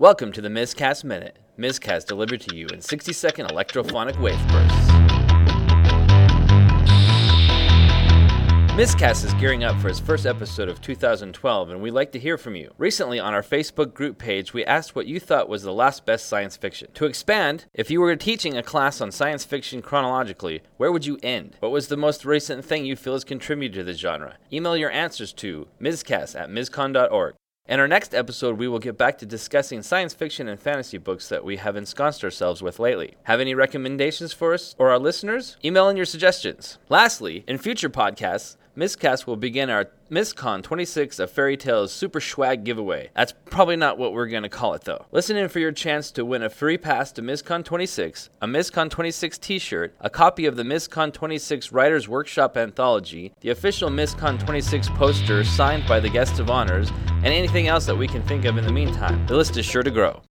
Welcome to the MisCast Minute. MisCast delivered to you in 60 second electrophonic wave bursts. MisCast is gearing up for its first episode of 2012, and we'd like to hear from you. Recently, on our Facebook group page, we asked what you thought was the last best science fiction. To expand, if you were teaching a class on science fiction chronologically, where would you end? What was the most recent thing you feel has contributed to the genre? Email your answers to miscast at miscon.org. In our next episode, we will get back to discussing science fiction and fantasy books that we have ensconced ourselves with lately. Have any recommendations for us or our listeners? Email in your suggestions. Lastly, in future podcasts, MisCast will begin our MisCon 26 of Fairy Tales Super Swag giveaway. That's probably not what we're going to call it though. Listen in for your chance to win a free pass to MisCon 26, a MisCon 26 t shirt, a copy of the MisCon 26 Writers Workshop Anthology, the official MisCon 26 poster signed by the guests of honors, and anything else that we can think of in the meantime. The list is sure to grow.